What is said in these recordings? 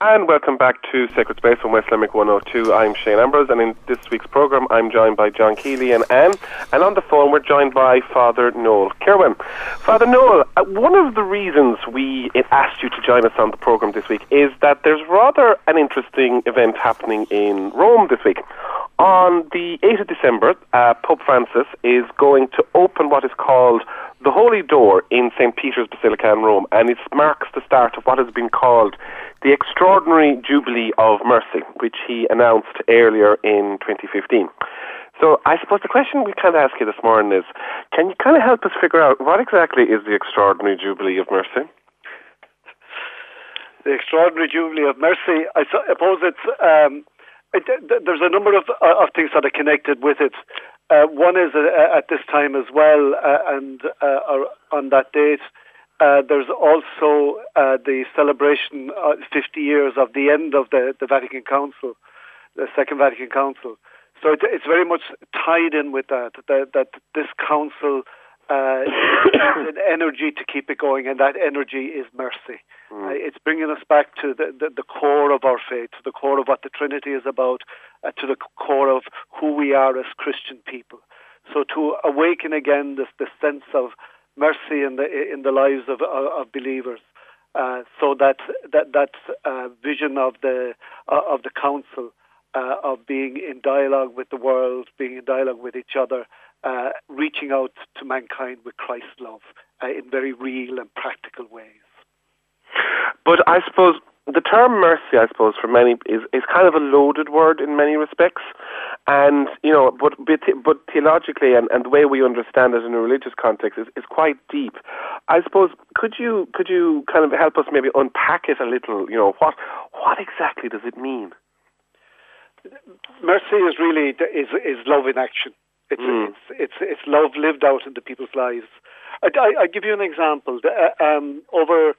And welcome back to Sacred Space on West Limerick 102. I'm Shane Ambrose, and in this week's programme, I'm joined by John Keeley and Anne. And on the phone, we're joined by Father Noel Kirwan. Father Noel, uh, one of the reasons we asked you to join us on the programme this week is that there's rather an interesting event happening in Rome this week. On the 8th of December, uh, Pope Francis is going to open what is called the Holy Door in St. Peter's Basilica in Rome, and it marks the start of what has been called the Extraordinary Jubilee of Mercy, which he announced earlier in 2015. So I suppose the question we kind of ask you this morning is, can you kind of help us figure out what exactly is the Extraordinary Jubilee of Mercy? The Extraordinary Jubilee of Mercy, I suppose it's, um, it, there's a number of, uh, of things that are connected with it. Uh, one is uh, at this time as well, uh, and uh, on that date, uh, there's also uh, the celebration, uh, 50 years of the end of the, the Vatican Council, the Second Vatican Council. So it, it's very much tied in with that, that, that this council uh, an energy to keep it going, and that energy is mercy. Mm. Uh, it's bringing us back to the, the, the, core of our faith, to the core of what the Trinity is about, uh, to the core of who we are as Christian people. So to awaken again this, this sense of mercy in the in the lives of of believers. Uh, so that that that uh, vision of the uh, of the council uh, of being in dialogue with the world, being in dialogue with each other, uh, reaching out to mankind with Christ's love uh, in very real and practical ways. But I suppose the term mercy, I suppose, for many is, is kind of a loaded word in many respects. And, you know, but, but, but theologically and, and the way we understand it in a religious context is, is quite deep. I suppose, could you, could you kind of help us maybe unpack it a little? You know, what, what exactly does it mean? Mercy is really, is, is love in action. It's, mm. it's, it's, it's love lived out into people's lives. I, I, I give you an example. Uh, um, over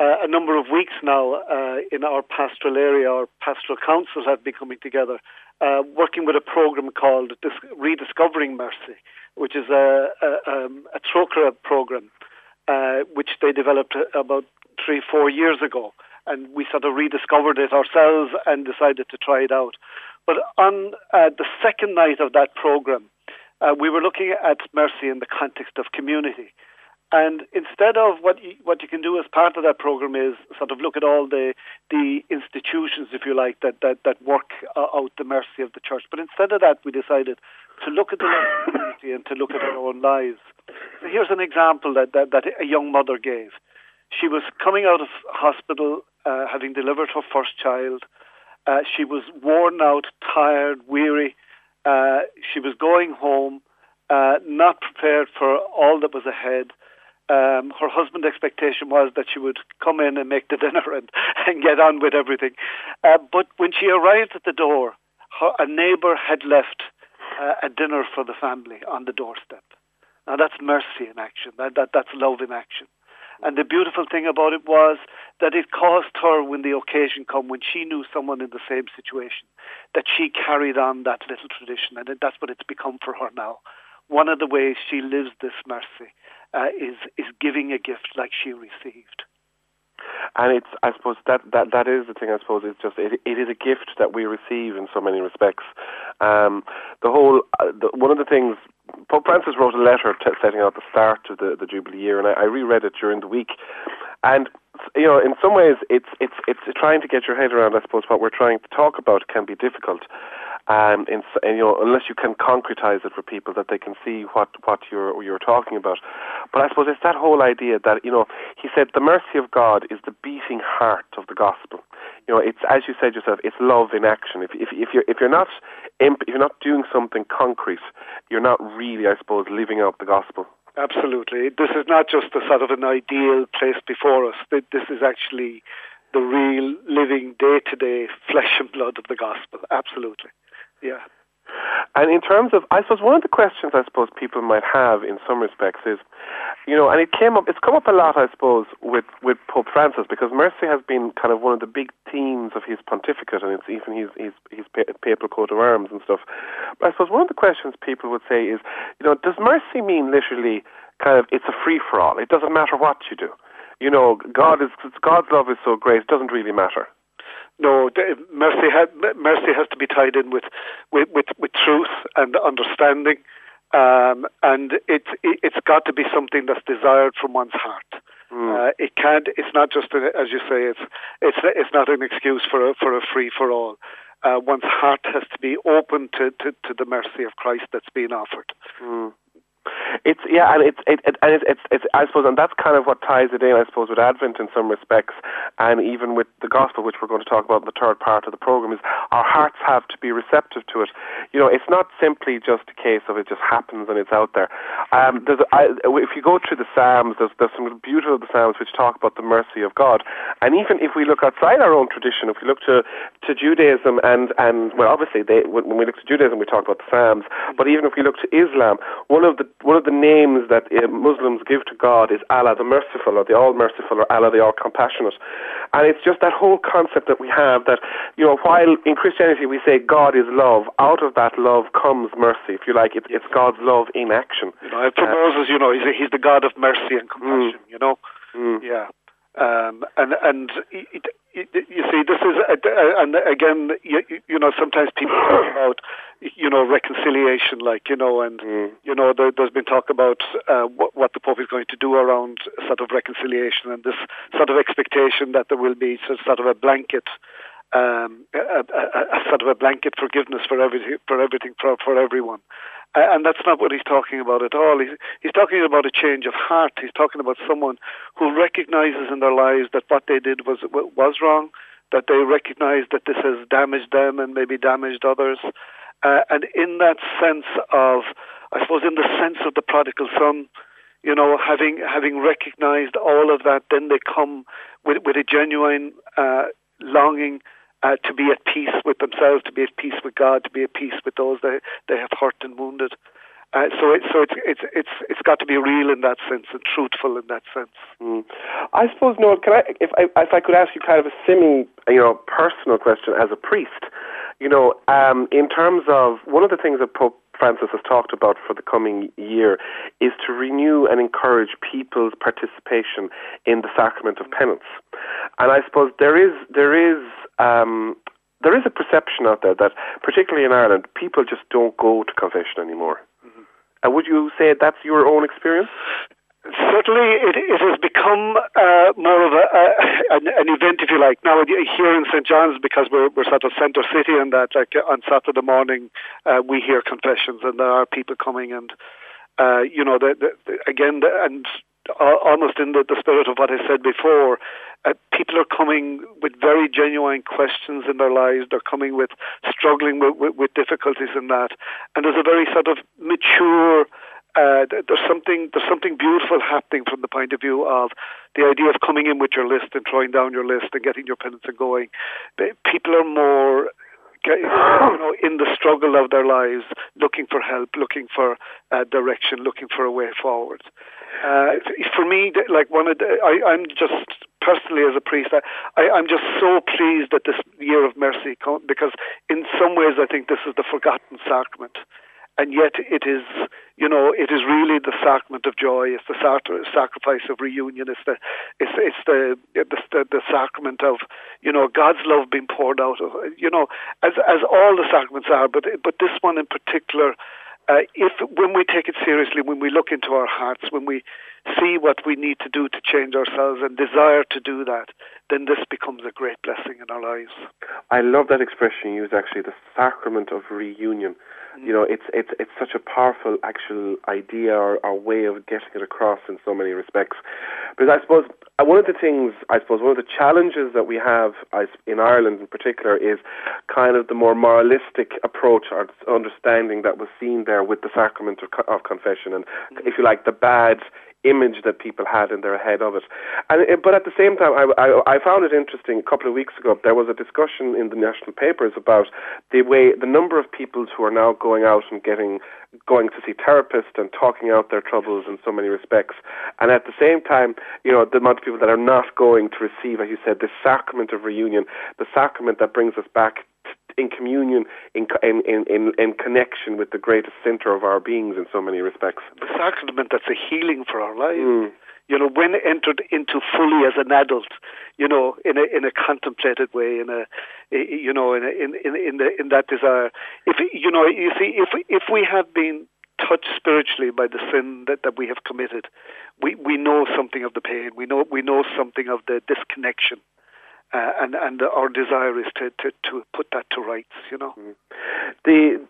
uh, a number of weeks now uh, in our pastoral area. Our pastoral councils have been coming together, uh, working with a program called Dis- Rediscovering Mercy, which is a, a, um, a program, uh, which they developed about three, four years ago. And we sort of rediscovered it ourselves and decided to try it out. But on uh, the second night of that program, uh, we were looking at mercy in the context of community. And instead of what you, what you can do as part of that program is sort of look at all the the institutions, if you like, that that, that work uh, out the mercy of the church. But instead of that, we decided to look at the community and to look at our own lives. So here's an example that, that, that a young mother gave. She was coming out of hospital, uh, having delivered her first child. Uh, she was worn out, tired, weary. Uh, she was going home, uh, not prepared for all that was ahead um, her husband's expectation was that she would come in and make the dinner and, and get on with everything. Uh, but when she arrived at the door, her, a neighbour had left uh, a dinner for the family on the doorstep. Now that's mercy in action. That, that that's love in action. And the beautiful thing about it was that it caused her, when the occasion come, when she knew someone in the same situation, that she carried on that little tradition, and that's what it's become for her now. One of the ways she lives this mercy uh, is is giving a gift like she received. And it's, I suppose that, that, that is the thing. I suppose it's just it, it is a gift that we receive in so many respects. Um, the whole uh, the, one of the things Pope Francis wrote a letter t- setting out the start of the, the Jubilee year, and I, I reread it during the week. And you know, in some ways, it's it's it's trying to get your head around. I suppose what we're trying to talk about can be difficult um, in, you know, unless you can concretize it for people that they can see what, what you're, you're talking about. But I suppose it's that whole idea that, you know, he said the mercy of God is the beating heart of the gospel. You know, it's, as you said yourself, it's love in action. If, if, if you're, if you're not, imp, if you're not doing something concrete, you're not really, I suppose, living out the gospel. Absolutely. This is not just a sort of an ideal placed before us. This is actually the real living day to day flesh and blood of the gospel. Absolutely. Yeah. And in terms of, I suppose one of the questions I suppose people might have in some respects is, you know, and it came up, it's come up a lot, I suppose, with with Pope Francis because mercy has been kind of one of the big themes of his pontificate, and it's even his his his papal coat of arms and stuff. But I suppose one of the questions people would say is, you know, does mercy mean literally kind of it's a free for all? It doesn't matter what you do. You know, God is God's love is so great; it doesn't really matter. No, mercy ha- mercy has to be tied in with with with, with truth and understanding, um, and it, it it's got to be something that's desired from one's heart. Mm. Uh, it can't. It's not just a, as you say. It's it's it's not an excuse for a for a free for all. Uh, one's heart has to be open to, to, to the mercy of Christ that's being offered. Mm. It's yeah, and it's it, it and it's, it's it's I suppose, and that's kind of what ties it in, I suppose, with Advent in some respects, and even with the gospel, which we're going to talk about in the third part of the program, is our hearts have to be receptive to it. You know, it's not simply just a case of it just happens and it's out there. Um, there's I, if you go through the Psalms, there's there's some beautiful Psalms which talk about the mercy of God, and even if we look outside our own tradition, if we look to to Judaism and and well, obviously they when we look to Judaism, we talk about the Psalms, but even if we look to Islam, one of the one of the names that uh, Muslims give to God is Allah the Merciful or the All Merciful or Allah the All Compassionate. And it's just that whole concept that we have that, you know, while in Christianity we say God is love, out of that love comes mercy, if you like. It's, it's God's love in action. You know, for uh, Moses, you know, he's, a, he's the God of mercy and compassion, mm, you know? Mm. Yeah. Um, and and it, you see, this is, and again, you, you know, sometimes people talk about, you know, reconciliation, like, you know, and, mm. you know, there, has been talk about uh, what, what, the Pope is going to do around sort of reconciliation and this sort of expectation that there will be sort of a blanket. Um, a, a, a, sort of a blanket forgiveness for everything, for everything, for, for everyone. And that's not what he's talking about at all. He's, he's talking about a change of heart. He's talking about someone who recognizes in their lives that what they did was was wrong, that they recognize that this has damaged them and maybe damaged others. Uh, and in that sense of, I suppose, in the sense of the prodigal son, you know, having having recognized all of that, then they come with with a genuine uh, longing uh, to be at peace with themselves, to be at peace with God, to be at peace with those they they have hurt and wounded. Uh, so it, so it's it's it's it's got to be real in that sense and truthful in that sense. Mm. I suppose, Noel, can I if I if I could ask you kind of a semi you know personal question as a priest, you know, um, in terms of one of the things that Pope Francis has talked about for the coming year is to renew and encourage people's participation in the sacrament of penance. And I suppose there is there is um, there is a perception out there that, particularly in Ireland, people just don't go to confession anymore. Mm-hmm. And would you say that's your own experience? Certainly, it, it has become uh, more of a, an, an, event, if you like. Now, here in St. John's, because we're, we're sort of centre city, and that, like on Saturday morning, uh, we hear confessions, and there are people coming, and uh, you know, the, the, again, the, and almost in the, the spirit of what I said before, uh, people are coming with very genuine questions in their lives. They're coming with struggling with, with, with difficulties in that, and there's a very sort of mature uh, there's something there's something beautiful happening from the point of view of the idea of coming in with your list and throwing down your list and getting your penance and going. People are more you know, in the struggle of their lives, looking for help, looking for uh, direction, looking for a way forward. Uh, for me, like one of the, I, I'm just personally as a priest, I, I'm just so pleased that this year of mercy, because in some ways I think this is the forgotten sacrament and yet it is, you know, it is really the sacrament of joy. It's the sacrifice of reunion. It's the, it's it's the, the the, the sacrament of, you know, God's love being poured out. Of, you know, as as all the sacraments are, but but this one in particular. Uh, if when we take it seriously, when we look into our hearts, when we see what we need to do to change ourselves and desire to do that, then this becomes a great blessing in our lives. I love that expression you use, actually, the sacrament of reunion. You know, it's it's it's such a powerful actual idea or, or way of getting it across in so many respects. Because I suppose uh, one of the things, I suppose, one of the challenges that we have in Ireland in particular is kind of the more moralistic approach or understanding that was seen there with the sacrament of, confession, and if you like, the bad image that people had in their head of it. And eh, but at the same time, I, I, I found it interesting. A couple of weeks ago, there was a discussion in the national papers about the way the number of people who are now going out and getting going to see therapists and talking out their troubles in so many respects. And at the same time, you know, the amount of people that are not going to receive, as you said, the sacrament of reunion, the sacrament that brings us back in communion, in, in, in, in connection with the greatest center of our beings in so many respects. The sacrament that's a healing for our lives. Mm. you know, when entered into fully as an adult, you know, in a in a contemplated way, in a, you know, in a, in in in, the, in that desire. If you know, you see, if if we have been touched spiritually by the sin that, that we have committed, we, we know something of the pain. We know we know something of the disconnection, uh, and and our desire is to, to, to put that to rights. You know, mm. the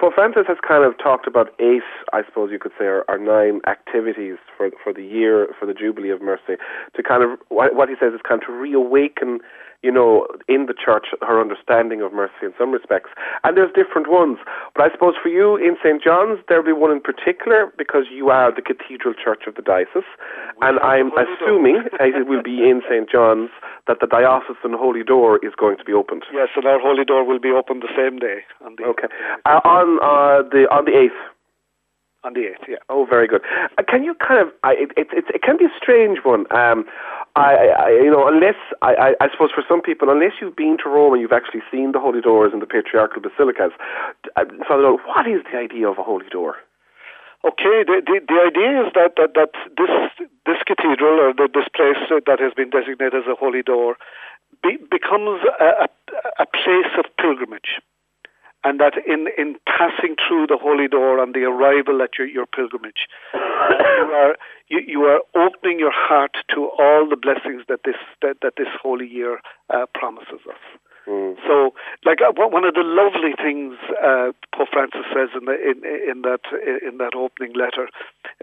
Pope Francis has kind of talked about eight, I suppose you could say, or, or, nine activities for for the year for the Jubilee of Mercy to kind of what he says is kind of to reawaken you know, in the church, her understanding of mercy in some respects. And there's different ones. But I suppose for you in St. John's, there'll be one in particular because you are the cathedral church of the diocese. We and I'm assuming it will be in St. John's that the diocesan holy door is going to be opened. Yes, and our holy door will be opened the same day. On the okay. Uh, on, uh, the, on the 8th on the 8th, yeah. Oh, very good. Uh, can you kind of, I, it, it, it, can be a strange one. Um, I, I, you know, unless, I, I, I suppose for some people, unless you've been to Rome and you've actually seen the holy doors and the patriarchal basilicas, uh, Father, what is the idea of a holy door? Okay, the, the, the idea is that, that, that this, this cathedral or the, this place that has been designated as a holy door be, becomes a, a, a place of pilgrimage and that in, in passing through the holy door on the arrival at your, your pilgrimage, you are you, you are opening your heart to all the blessings that this that, that this holy year uh, promises us. Mm. So, like uh, one of the lovely things uh, Pope Francis says in, the, in, in that in that opening letter,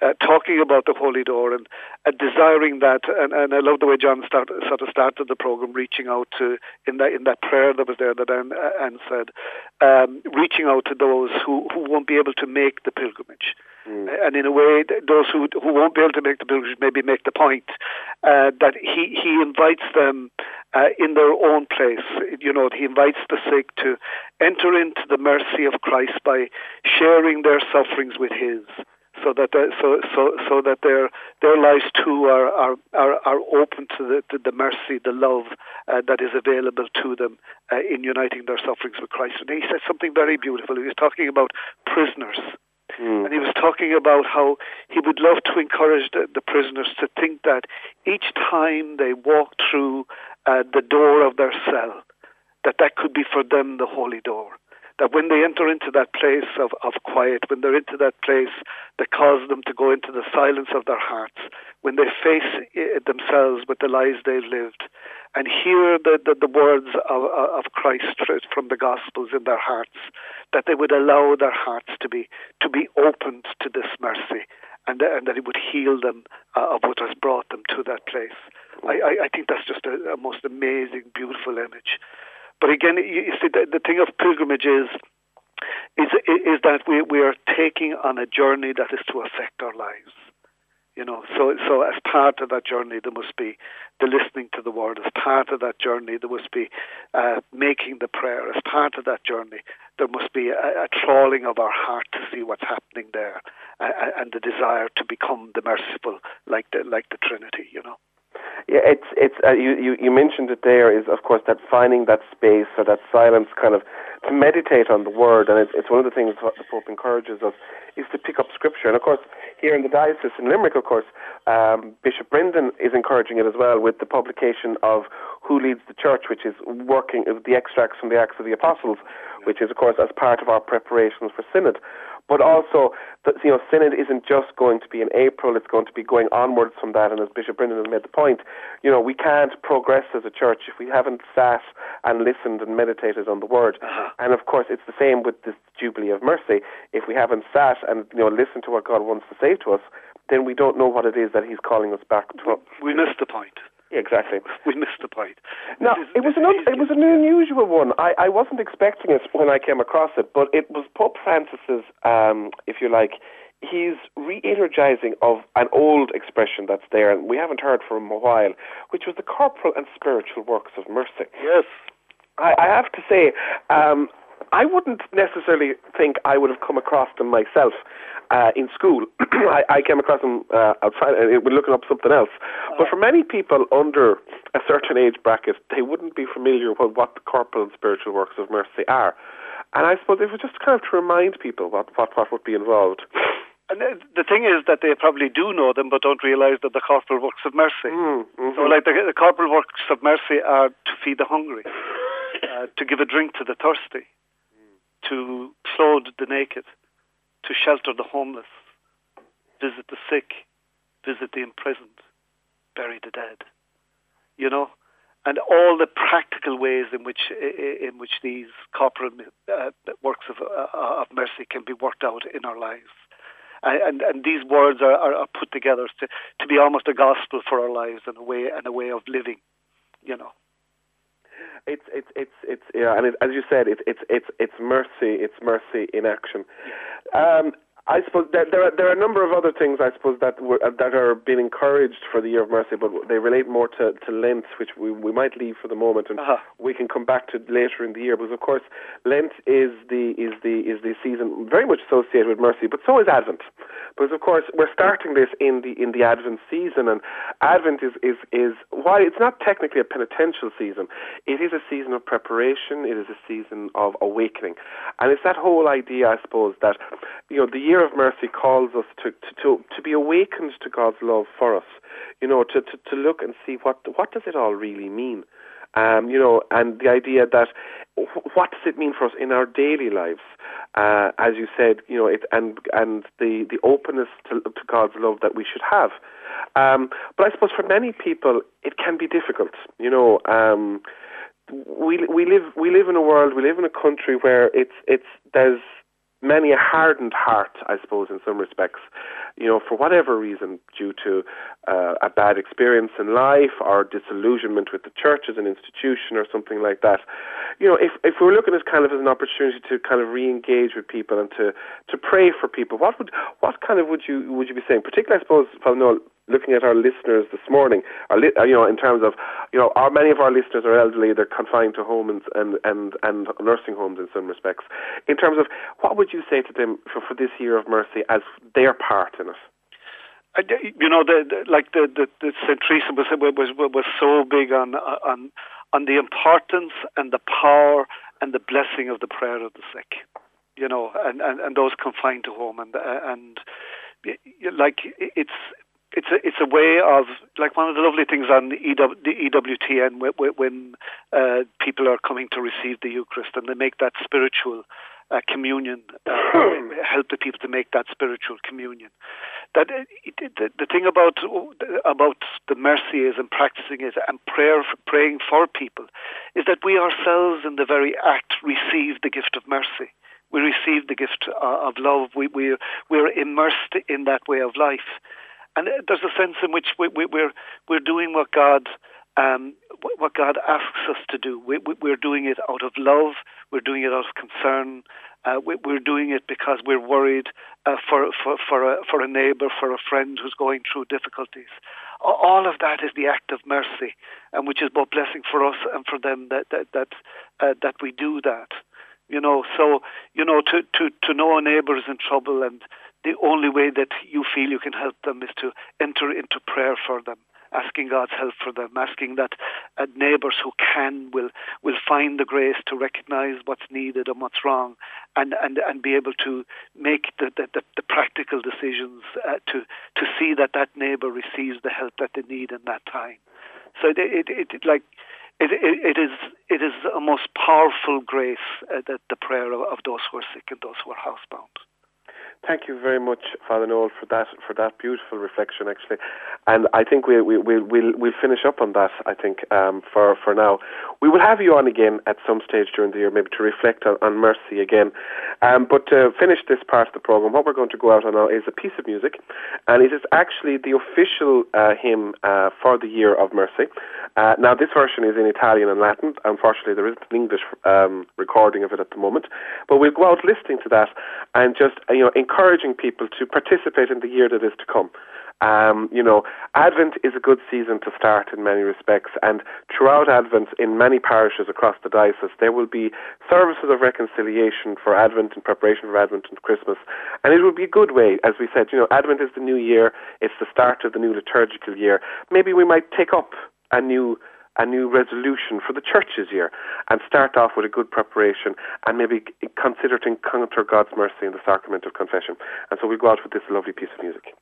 uh, talking about the Holy Door and uh, desiring that, and, and I love the way John start, sort of started the program, reaching out to in that in that prayer that was there that Anne, Anne said, um, reaching out to those who, who won't be able to make the pilgrimage. Mm. And in a way, those who who won't be able to make the pilgrimage maybe make the point uh, that he he invites them uh, in their own place. You know, he invites the sick to enter into the mercy of Christ by sharing their sufferings with His so that so so so that their their lives too are are are, are open to the, to the mercy, the love uh, that is available to them uh, in uniting their sufferings with Christ. And he said something very beautiful. He was talking about prisoners. Mm. And he was talking about how he would love to encourage the, the prisoners to think that each time they walk through uh, the door of their cell, that that could be for them the holy door that when they enter into that place of, of quiet, when they're into that place that causes them to go into the silence of their hearts, when they face themselves with the lives they've lived, and hear the, the, the words of, of Christ from the Gospels in their hearts, that they would allow their hearts to be to be opened to this mercy, and, and that it would heal them uh, of what has brought them to that place. I, I, I think that's just a, a most amazing, beautiful image. But again, you see, the, the thing of pilgrimage is is is that we we are taking on a journey that is to affect our lives. You know, so so as part of that journey, there must be the listening to the word. As part of that journey, there must be uh, making the prayer. As part of that journey, there must be a, a trawling of our heart to see what's happening there, uh, and the desire to become the merciful, like the like the Trinity. You know. Yeah, it's it's uh, you, you you mentioned it there is of course that finding that space or that silence kind of to meditate on the word and it's one of the things what the Pope encourages us is to pick up scripture. And of course here in the diocese in Limerick of course um, Bishop Brendan is encouraging it as well with the publication of Who Leads the Church which is working the extracts from the Acts of the Apostles which is of course as part of our preparations for synod but also, the, you know, Synod isn't just going to be in April, it's going to be going onwards from that. And as Bishop Brendan has made the point, you know, we can't progress as a church if we haven't sat and listened and meditated on the Word. Uh-huh. And of course, it's the same with this Jubilee of Mercy. If we haven't sat and, you know, listened to what God wants to say to us, then we don't know what it is that He's calling us back to. We missed the point. Exactly. We missed the point. No, it was an un- it was an unusual one. I, I wasn't expecting it when I came across it, but it was Pope Francis's, um, if you like, he's re-energizing of an old expression that's there, and we haven't heard for a while, which was the corporal and spiritual works of mercy. Yes. I, I have to say, um, I wouldn't necessarily think I would have come across them myself uh, in school. I, I came across them uh, outside, uh, looking up something else. But for many people under a certain age bracket, they wouldn't be familiar with what the corporal and spiritual works of mercy are. And I suppose it was just kind of to remind people what, what, what would be involved. And the thing is that they probably do know them, but don't realize that the corporal works of mercy. Mm, mm-hmm. So, like the, the, corporal works of mercy are to feed the hungry, uh, to give a drink to the thirsty, to clothe the naked, to shelter the homeless, visit the sick, visit the imprisoned, bury the dead. You know, and all the practical ways in which in which these corporal uh, works of, uh, of mercy can be worked out in our lives. And, and these words are, are, put together to, to be almost a gospel for our lives and a way and a way of living, you know. It's it's it's it's yeah, and it, as you said, it's it's it's it's mercy. It's mercy in action. Um, I suppose there, there, are, there are a number of other things I suppose that were, uh, that are being encouraged for the Year of Mercy, but they relate more to, to Lent, which we, we might leave for the moment, and uh-huh. we can come back to later in the year. Because of course, Lent is the is the is the season very much associated with mercy, but so is Advent, because of course we're starting this in the in the Advent season, and Advent is is is while it's not technically a penitential season, it is a season of preparation. It is a season of awakening, and it's that whole idea, I suppose, that you know the year of mercy calls us to, to, to, to be awakened to God's love for us, you know, to, to, to look and see what, what does it all really mean. Um, you know, and the idea that what does it mean for us in our daily lives? Uh, as you said, you know, it, and and the, the openness to, to God's love that we should have. Um, but I suppose for many people, it can be difficult. You know, um, we we live we live in a world, we live in a country where it's it's there's many a hardened heart, I suppose, in some respects, you know, for whatever reason, due to uh, a bad experience in life or disillusionment with the church as an institution or something like that. You know, if if we are looking at kind of as an opportunity to kind of re-engage with people and to to pray for people, what would what kind of would you would you be saying? Particularly, I suppose, Father Noel, looking at our listeners this morning, our li- uh, you know, in terms of, you know, our, many of our listeners are elderly, they're confined to homes and, and, and nursing homes in some respects. In terms of, what would you say to them for, for this year of mercy as their part in it? you know, the, the, like the, the, the St. Teresa was, was, was so big on, on, on the importance and the power and the blessing of the prayer of the sick, you know, and, and, and those confined to home. And, and like, it's, it's a it's a way of like one of the lovely things on the, EW, the EWTN when uh, people are coming to receive the Eucharist and they make that spiritual uh, communion, uh, help the people to make that spiritual communion. That uh, it, the, the thing about about the mercy is and practicing it and prayer praying for people is that we ourselves in the very act receive the gift of mercy. We receive the gift uh, of love. We we we're immersed in that way of life and there's a sense in which we, we, we're we're doing what God um, what God asks us to do. We, are doing it out of love. We're doing it out of concern. Uh, we, are doing it because we're worried uh, for for for a, for a neighbour, for a friend who's going through difficulties. All of that is the act of mercy, and which is both blessing for us and for them that that that uh, that we do that. You know, so you know to to to know a neighbour is in trouble and the only way that you feel you can help them is to enter into prayer for them asking God's help for them, asking that uh, neighbours who can will will find the grace to recognise what's needed and what's wrong, and and, and be able to make the the, the, the practical decisions uh, to to see that that neighbour receives the help that they need in that time. So it, it, it like. It, it, it is it is a most powerful grace uh, that the prayer of, of those who are sick and those who are housebound. Thank you very much, Father Noel, for that for that beautiful reflection, actually. And I think we we we'll we'll, we'll finish up on that. I think um, for for now, we will have you on again at some stage during the year, maybe to reflect on, on mercy again. Um, but to finish this part of the program, what we're going to go out on now is a piece of music, and it is actually the official uh, hymn uh, for the year of mercy. Uh, now, this version is in Italian and Latin. Unfortunately, there isn't an English um, recording of it at the moment, but we'll go out listening to that and just you know encouraging people to participate in the year that is to come. Um, you know, Advent is a good season to start in many respects, and throughout Advent, in many parishes across the diocese, there will be services of reconciliation for Advent in preparation for Advent and Christmas, and it would be a good way, as we said. You know, Advent is the new year; it's the start of the new liturgical year. Maybe we might take up a new a new resolution for the church's year and start off with a good preparation and maybe consider to encounter God's mercy in the sacrament of confession. And so we go out with this lovely piece of music.